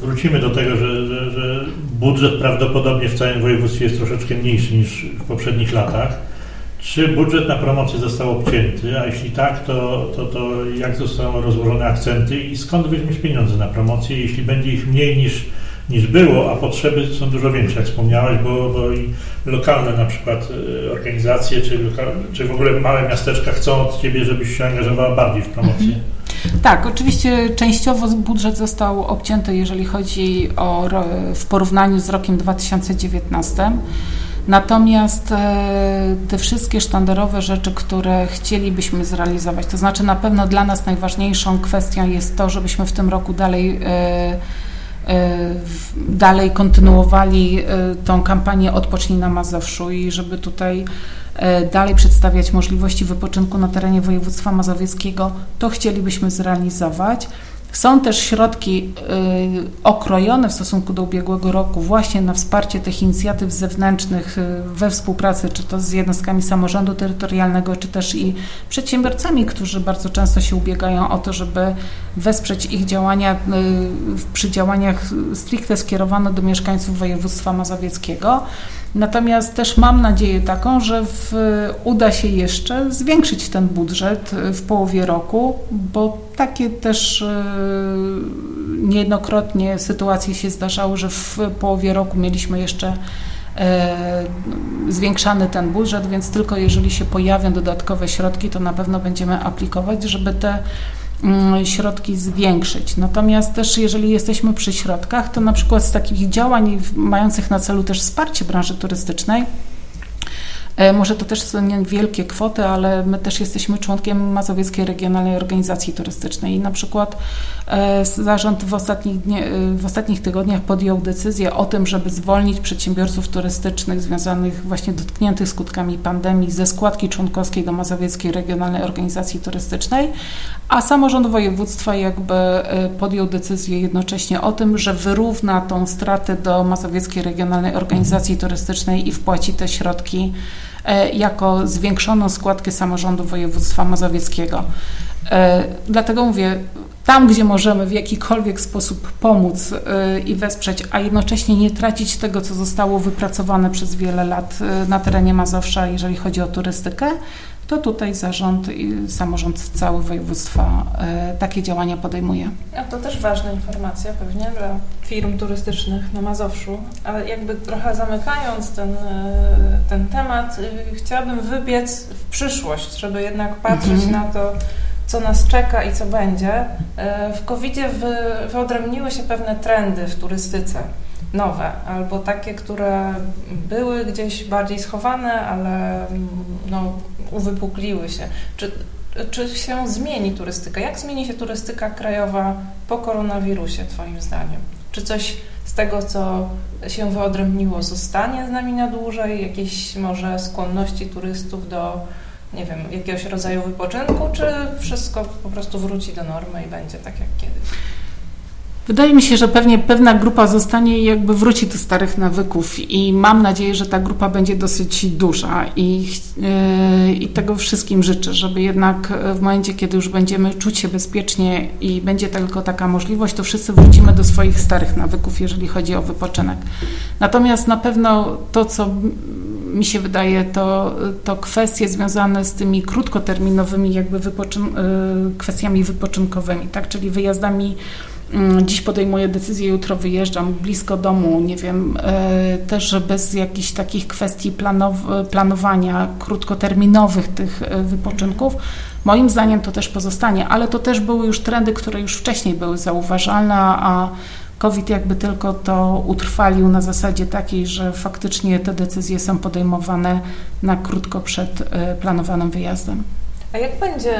Wrócimy do tego, że, że, że budżet prawdopodobnie w całym województwie jest troszeczkę mniejszy niż w poprzednich latach. Czy budżet na promocję został obcięty, a jeśli tak, to, to, to jak zostaną rozłożone akcenty i skąd weźmiesz pieniądze na promocję, jeśli będzie ich mniej niż, niż było, a potrzeby są dużo większe, jak wspomniałeś, bo, bo i lokalne na przykład e, organizacje, czy, czy w ogóle małe miasteczka chcą od Ciebie, żebyś się angażowała bardziej w promocję. Tak, oczywiście częściowo budżet został obcięty, jeżeli chodzi o w porównaniu z rokiem 2019. Natomiast e, te wszystkie sztandarowe rzeczy, które chcielibyśmy zrealizować, to znaczy na pewno dla nas najważniejszą kwestią jest to, żebyśmy w tym roku dalej e, e, dalej kontynuowali tą kampanię Odpocznij na Mazowszu i żeby tutaj dalej przedstawiać możliwości wypoczynku na terenie województwa mazowieckiego, to chcielibyśmy zrealizować. Są też środki y, okrojone w stosunku do ubiegłego roku właśnie na wsparcie tych inicjatyw zewnętrznych y, we współpracy, czy to z jednostkami samorządu terytorialnego, czy też i przedsiębiorcami, którzy bardzo często się ubiegają o to, żeby wesprzeć ich działania y, przy działaniach stricte skierowane do mieszkańców województwa mazowieckiego. Natomiast też mam nadzieję taką, że w, uda się jeszcze zwiększyć ten budżet y, w połowie roku, bo takie też y, niejednokrotnie sytuacje się zdarzały, że w połowie roku mieliśmy jeszcze e, zwiększany ten budżet, więc tylko jeżeli się pojawią dodatkowe środki, to na pewno będziemy aplikować, żeby te środki zwiększyć. Natomiast też jeżeli jesteśmy przy środkach, to na przykład z takich działań mających na celu też wsparcie branży turystycznej, Może to też są niewielkie kwoty, ale my też jesteśmy członkiem Mazowieckiej Regionalnej Organizacji Turystycznej i na przykład e, zarząd w ostatnich, e, w ostatnich tygodniach podjął decyzję o tym, żeby zwolnić przedsiębiorców turystycznych związanych właśnie dotkniętych skutkami pandemii ze składki członkowskiej do Mazowieckiej Regionalnej Organizacji Turystycznej, a samorząd województwa jakby e, podjął decyzję jednocześnie o tym, że wyrówna tą stratę do Mazowieckiej Regionalnej Organizacji Turystycznej i wpłaci te środki e, jako zwiększoną składkę samorządu województwa mazowieckiego. E, Dlatego mówię, tam gdzie możemy w jakikolwiek sposób pomóc e, i wesprzeć, a jednocześnie nie tracić tego, co zostało wypracowane przez wiele lat e, na terenie Mazowsza, jeżeli chodzi o turystykę, to tutaj zarząd i samorząd cały województwa e, takie działania podejmuje. A to też ważna informacja pewnie dla firm turystycznych na Mazowszu, ale jakby trochę zamykając ten, e, ten temat, y, chciałabym wybiec w przyszłość, żeby jednak patrzeć Mhm. na to, co nas czeka i co będzie. E, W COVID-zie wy, wyodrębniły się pewne trendy w turystyce. Nowe, albo takie, które były gdzieś bardziej schowane, ale mm, no, uwypukliły się. Czy czy się zmieni turystyka? Jak zmieni się turystyka krajowa po koronawirusie, Twoim zdaniem? Czy coś z tego, co się wyodrębniło, zostanie z nami na dłużej? Jakieś może skłonności turystów do, nie wiem, jakiegoś rodzaju wypoczynku? Czy wszystko po prostu wróci do normy i będzie tak jak kiedyś? Wydaje mi się, że pewnie pewna grupa zostanie i jakby wróci do starych nawyków i mam nadzieję, że ta grupa będzie dosyć duża i, yy, i tego wszystkim życzę, żeby jednak w momencie, kiedy już będziemy czuć się bezpiecznie i będzie tylko taka możliwość, to wszyscy wrócimy do swoich starych nawyków, jeżeli chodzi o wypoczynek. Natomiast na pewno to, co mi się wydaje, to, to kwestie związane z tymi krótkoterminowymi jakby wypoczyn- yy, kwestiami wypoczynkowymi, tak, czyli wyjazdami Dziś podejmuję decyzję, jutro wyjeżdżam blisko domu, nie wiem, e, też bez jakichś takich kwestii planow- planowania krótkoterminowych tych e, wypoczynków. Moim zdaniem to też pozostanie, ale to też były już trendy, które już wcześniej były zauważalne, a COVID jakby tylko to utrwalił na zasadzie takiej, że faktycznie te decyzje są podejmowane na krótko przed e, planowanym wyjazdem. A jak będzie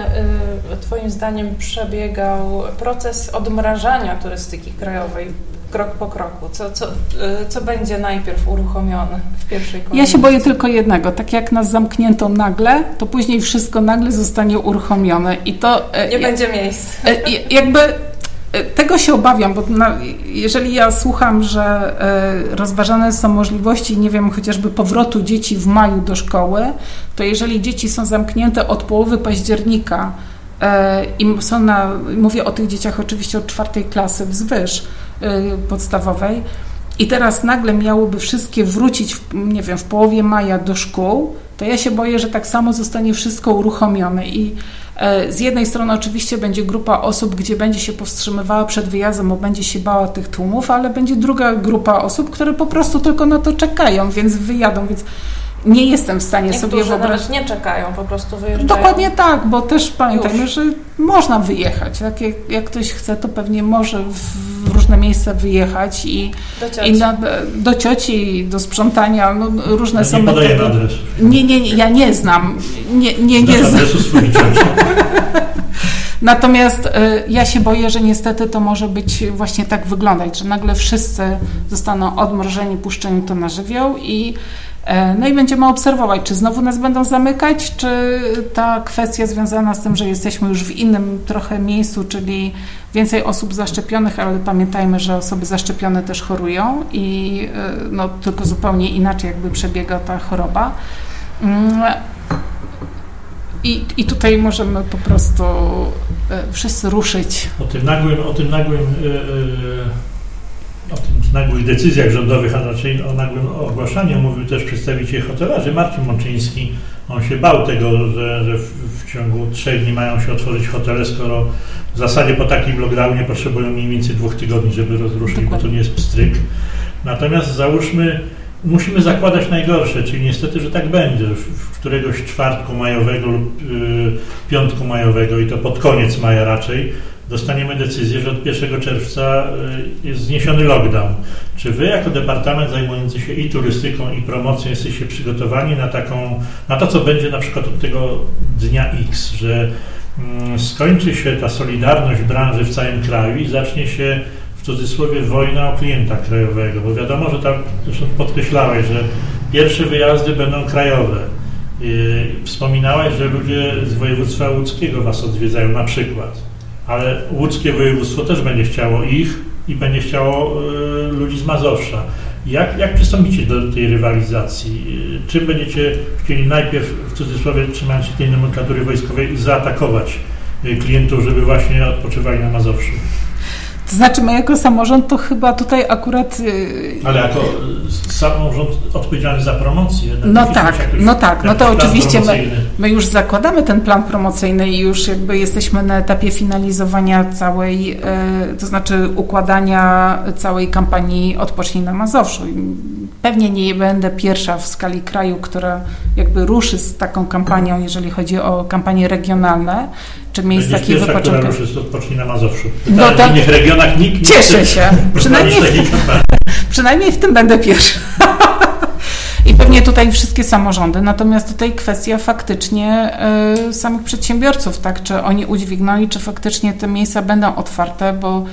y, Twoim zdaniem przebiegał proces odmrażania turystyki krajowej? krok po kroku? Co, co, y, co będzie najpierw uruchomione w pierwszej kolejności? Ja się boję tylko jednego. Tak jak nas zamknięto nagle, to później wszystko nagle zostanie uruchomione i to... e, Nie będzie miejsc. E, jakby tego się obawiam, bo na, jeżeli ja słucham, że rozważane są możliwości, nie wiem, chociażby powrotu dzieci w maju do szkoły, to jeżeli dzieci są zamknięte od połowy października i są na, mówię o tych dzieciach oczywiście od czwartej klasy wzwyż, Y, podstawowej i teraz nagle miałyby wszystkie wrócić, w, nie wiem, w połowie maja do szkół, to ja się boję, że tak samo zostanie wszystko uruchomione i e, z jednej strony oczywiście będzie grupa osób, gdzie będzie się powstrzymywała przed wyjazdem, bo będzie się bała tych tłumów, ale będzie druga grupa osób, które po prostu tylko na to czekają, więc wyjadą, więc nie jestem w stanie Niektórzy sobie wyobrazić. nawet nie czekają, po prostu wyjeżdżają. Dokładnie tak, bo też pamiętajmy, Już. że można wyjechać. Jak, jak, ktoś chce, to pewnie może w różne miejsca wyjechać i do cioci, i na, do, cioci do sprzątania, no, różne są nie metody. adresu. Nie, nie, nie, ja nie znam. Nie, nie, nie znam. adresu swojej cioci. Natomiast y, ja się boję, że niestety to może być właśnie tak wyglądać, że nagle wszyscy zostaną odmrożeni, puszczeni to na żywioł i no i będziemy obserwować, czy znowu nas będą zamykać, czy ta kwestia związana z tym, że jesteśmy już w innym trochę miejscu, czyli więcej osób zaszczepionych, ale pamiętajmy, że osoby zaszczepione też chorują i e, no, tylko zupełnie inaczej jakby przebiega ta choroba. Mm, I, I tutaj możemy po prostu e, wszyscy ruszyć. O tym nagłym, o tym nagłym yy o tych nagłych decyzjach rządowych, a raczej o nagłym ogłaszaniu mówił też przedstawiciel hotelarzy Marcin Mączyński. On się bał tego, że, że w, ciągu trzech dni mają się otworzyć hotele, skoro w zasadzie po takim lockdownie potrzebują mniej więcej dwóch tygodni, żeby rozruszyć, bo to nie jest pstryk. Natomiast załóżmy, musimy zakładać najgorsze, czyli niestety, że tak będzie. W, w któregoś czwartku majowego lub y, piątku majowego i to pod koniec maja raczej dostaniemy decyzję, że od 1 czerwca y, jest zniesiony lockdown. Czy Wy jako departament zajmujący się i turystyką, i promocją jesteście przygotowani na taką, na to, co będzie na przykład od tego dnia X, że mm, skończy się ta solidarność branży w całym kraju i zacznie się w cudzysłowie wojna o klienta krajowego, bo wiadomo, że tam zresztą podkreślałeś, że pierwsze wyjazdy będą krajowe. Y, wspominałeś, że ludzie z województwa łódzkiego Was odwiedzają na przykład ale łódzkie województwo też będzie chciało ich i będzie chciało y, ludzi z Mazowsza. Jak, jak przystąpicie do tej rywalizacji? Y, czym będziecie chcieli najpierw, w cudzysłowie trzymając się tej nomenklatury wojskowej, zaatakować y, klientów, żeby właśnie odpoczywali na Mazowszu? To znaczy, my jako samorząd to chyba tutaj akurat. Y, Ale jako samorząd odpowiedzialny za promocję. No tak, no tak, no to oczywiście my, my, już zakładamy ten plan promocyjny i już jakby jesteśmy na etapie finalizowania całej, y, to znaczy układania całej kampanii Odpocznij na Mazowszu. Pewnie nie będę pierwsza w skali kraju, która jakby ruszy z taką kampanią, jeżeli chodzi o kampanie regionalne czy miejsc takich wypoczynkowych. która już odpocznie na Mazowszu. No to w innych regionach nikt nie Cieszę się. Przynajmniej w, przynajmniej w tym będę pierwsza. I pewnie tutaj wszystkie samorządy. Natomiast tutaj kwestia faktycznie y, samych przedsiębiorców, tak? Czy oni udźwignęli, czy faktycznie te miejsca będą otwarte, bo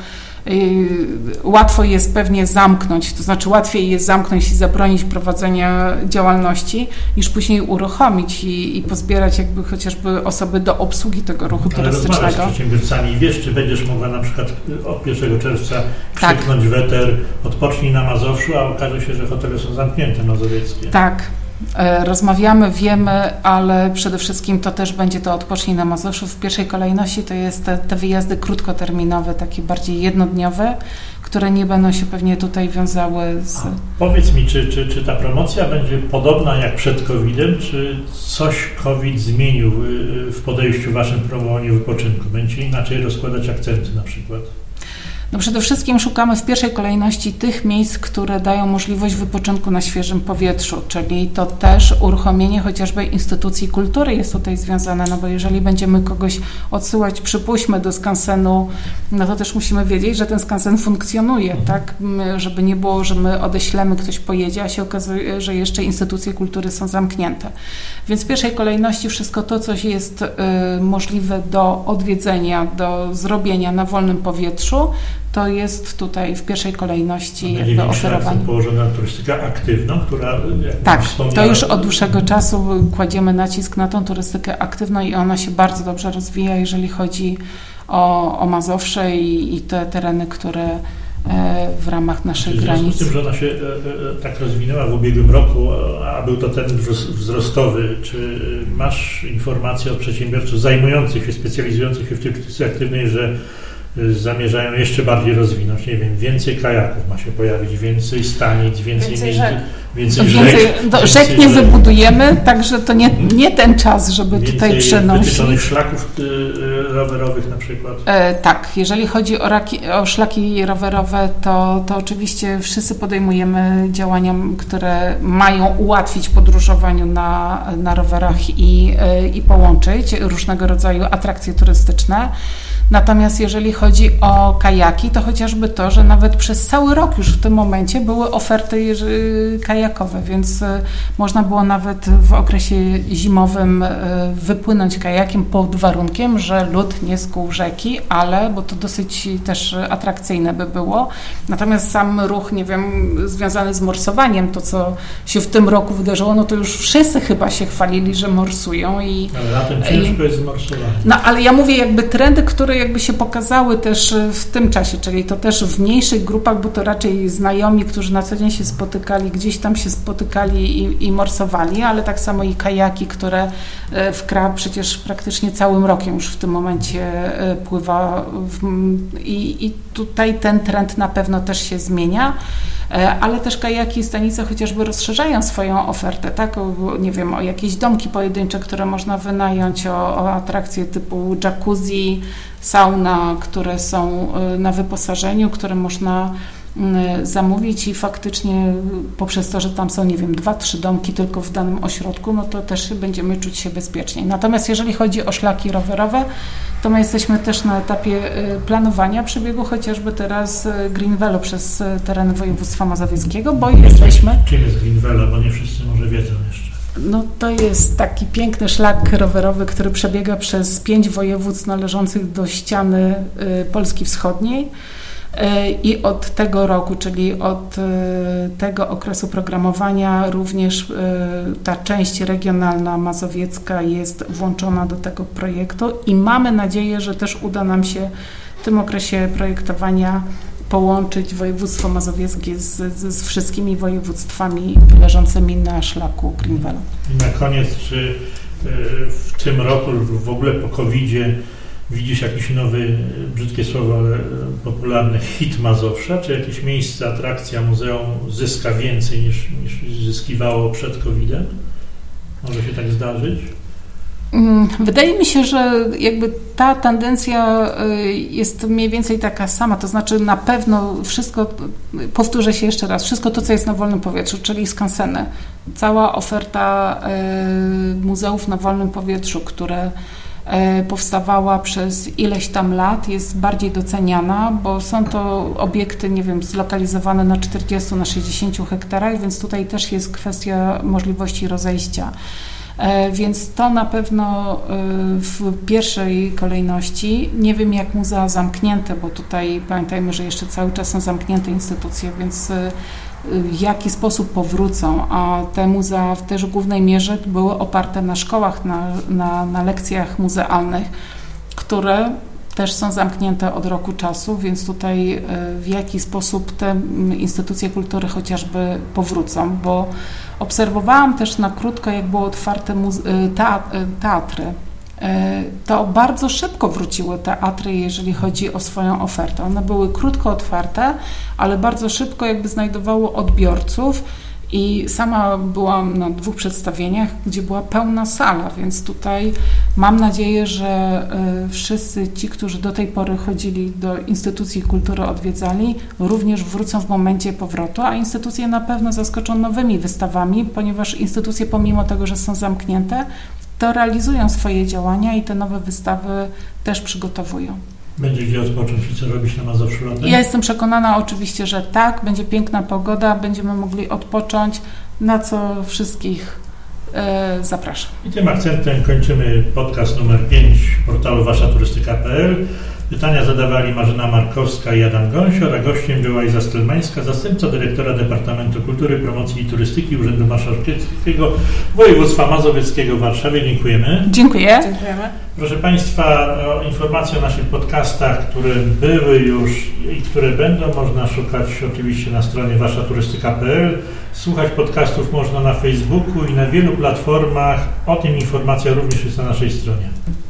łatwo jest pewnie zamknąć, to znaczy łatwiej jest zamknąć i zabronić prowadzenia działalności, niż później uruchomić i, i pozbierać jakby chociażby osoby do obsługi tego ruchu Ale turystycznego. z przedsiębiorcami i wiesz, czy będziesz mogła na przykład od 1 czerwca krzyknąć tak. weter, odpocznij na Mazowszu, a okaże się, że hotele są zamknięte mazowieckie. Tak, rozmawiamy, wiemy, ale przede wszystkim to też będzie to odpocznij na Mazowszu. W pierwszej kolejności to jest te, te, wyjazdy krótkoterminowe, takie bardziej jednodniowe, które nie będą się pewnie tutaj wiązały z... A powiedz mi, czy, czy, czy ta promocja będzie podobna jak przed COVID-em, czy coś COVID zmienił y, w podejściu waszym promowaniu wypoczynku? Będzie inaczej rozkładać akcenty na przykład? No przede wszystkim szukamy w pierwszej kolejności tych miejsc, które dają możliwość wypoczynku na świeżym powietrzu, czyli to też uruchomienie chociażby instytucji kultury jest tutaj związane, no bo jeżeli będziemy kogoś odsyłać, przypuśćmy do skansenu, no to też musimy wiedzieć, że ten skansen funkcjonuje, mhm. tak, my, żeby nie było, że my odeślemy, ktoś pojedzie, a się okazuje, że jeszcze instytucje kultury są zamknięte. Więc w pierwszej kolejności wszystko to, co jest y, możliwe do odwiedzenia, do zrobienia na wolnym powietrzu, to jest tutaj w pierwszej kolejności Będzie jakby oferowanie. akcent położony na turystykę aktywną, która Tak, to już od dłuższego czasu kładziemy nacisk na tą turystykę aktywną i ona się bardzo dobrze rozwija, jeżeli chodzi o, o Mazowsze i, i te tereny, które e, w ramach naszych W związku granic. z tym, że ona się e, e, tak rozwinęła w ubiegłym roku, a był to ten wzros- wzrostowy, czy masz informacje od przedsiębiorców zajmujących się, specjalizujących się w turystyce aktywnej, że zamierzają jeszcze bardziej rozwinąć, nie wiem, więcej kajaków ma się pojawić, więcej stanic, więcej, Więcej miejsc, rzek. więcej Więcej, rzek, do, więcej rzek nie rzek, wybudujemy, także to nie, nie ten czas, żeby więcej tutaj przenosić. wytyczonych szlaków e, e, rowerowych na przykład. E, tak, jeżeli chodzi o, raki, o szlaki rowerowe, to, to oczywiście wszyscy podejmujemy działania, które mają ułatwić podróżowaniu na, na rowerach i, e, i połączyć różnego rodzaju atrakcje turystyczne. Natomiast jeżeli chodzi o kajaki, to chociażby to, że nawet przez cały rok już w tym momencie były oferty jeży- kajakowe, więc e, można było nawet w okresie zimowym e, wypłynąć kajakiem pod warunkiem, że lód nie skół rzeki, ale, bo to dosyć też atrakcyjne by było. Natomiast sam ruch, nie wiem, związany z morsowaniem, to co się w tym roku wydarzyło, no to już wszyscy chyba się chwalili, że morsują i Ale latem ciężko jest zmorsować. no ale ja mówię jakby trendy, które jakby się pokazały też e, w tym czasie, czyli to też w mniejszych grupach, bo to raczej znajomi, którzy na co dzień się spotykali, gdzieś tam się spotykali i, i morsowali, ale tak samo i kajaki, które e, w przecież praktycznie całym rokiem już w tym momencie e, pływa w, i, i tutaj ten trend na pewno też się zmienia. E, Ale też kajaki i stanice chociażby rozszerzają swoją ofertę, tak? Nie wiem, o jakieś domki pojedyncze, które można wynająć, o, o atrakcje typu jacuzzi, sauna, które są e, na wyposażeniu, które można zamówić i faktycznie poprzez to, że tam są, nie wiem, dwa, trzy domki tylko w danym ośrodku, no to też będziemy czuć się bezpieczniej. Natomiast jeżeli chodzi o szlaki rowerowe, to my jesteśmy też na etapie y, planowania przebiegu chociażby teraz y, Green Velo przez y, tereny województwa mazowieckiego, bo jesteśmy Czym jest Green Velo, bo nie wszyscy może wiedzą jeszcze. no to jest taki piękny szlak rowerowy, który przebiega przez pięć województw należących do ściany y, Polski Wschodniej. Y, I od tego roku, czyli od y, tego okresu programowania, również y, ta część regionalna mazowiecka jest włączona do tego projektu i mamy nadzieję, że też uda nam się w tym okresie projektowania połączyć województwo mazowieckie z, z, z wszystkimi województwami leżącymi na szlaku Greenwell. I na koniec, czy w tym roku, w ogóle po covid widzisz jakiś nowy, brzydkie słowo, ale y, popularny hit Mazowsza, czy jakieś miejsce, atrakcja, muzeum zyska więcej niż, niż zyskiwało przed COVID-em? Może się tak zdarzyć? Mm, Wydaje mi się, że jakby ta tendencja y, jest mniej więcej taka sama, to znaczy na pewno wszystko, powtórzę się jeszcze raz, wszystko to, co jest na wolnym powietrzu, czyli skanseny, cała oferta muzeów na wolnym powietrzu, które powstawała przez ileś tam lat, jest bardziej doceniana, bo są to obiekty, nie wiem, zlokalizowane na 40, na 60 hektarach, więc tutaj też jest kwestia możliwości rozejścia. E, Więc to na pewno e, w pierwszej kolejności. Nie wiem jak muzea zamknięte, bo tutaj pamiętajmy, że jeszcze cały czas są zamknięte instytucje, więc e, w jaki sposób powrócą, a te muzea w też głównej mierze były oparte na szkołach, na, na, na lekcjach muzealnych, które też są zamknięte od roku czasu, więc tutaj e, w jaki sposób te instytucje kultury chociażby powrócą, bo obserwowałam też na krótko, jak było otwarte e, e, teatry. E, To bardzo szybko wróciły teatry, jeżeli chodzi o swoją ofertę. One były krótko otwarte, ale bardzo szybko jakby znajdowało odbiorców i sama byłam na dwóch przedstawieniach, gdzie była pełna sala, więc tutaj mam nadzieję, że y, wszyscy ci, którzy do tej pory chodzili do instytucji kultury, odwiedzali, również wrócą w momencie powrotu, a instytucje na pewno zaskoczą nowymi wystawami, ponieważ instytucje pomimo tego, że są zamknięte, to realizują swoje działania i te nowe wystawy też przygotowują. Będzie gdzie odpocząć i co robić na Mazowszu latem? Ja jestem przekonana oczywiście, że tak, będzie piękna pogoda, będziemy mogli odpocząć, na co wszystkich e, zapraszam. I tym akcentem kończymy podcast numer 5 portalu waszaturystyka.pl. Pytania zadawali Marzyna Markowska i Adam Gąsior, a gościem była Iza Stelmańska, zastępca dyrektora Departamentu Kultury, Promocji i Turystyki Urzędu Marszałkowskiego Województwa Mazowieckiego w Warszawie. Dziękujemy. Dziękuję. Dziękujemy. Proszę Państwa, informacje o naszych podcastach, które były już i które będą, można szukać oczywiście na stronie waszaturystyka.pl. Słuchać podcastów można na Facebooku i na wielu platformach. O tym informacja również jest na naszej stronie.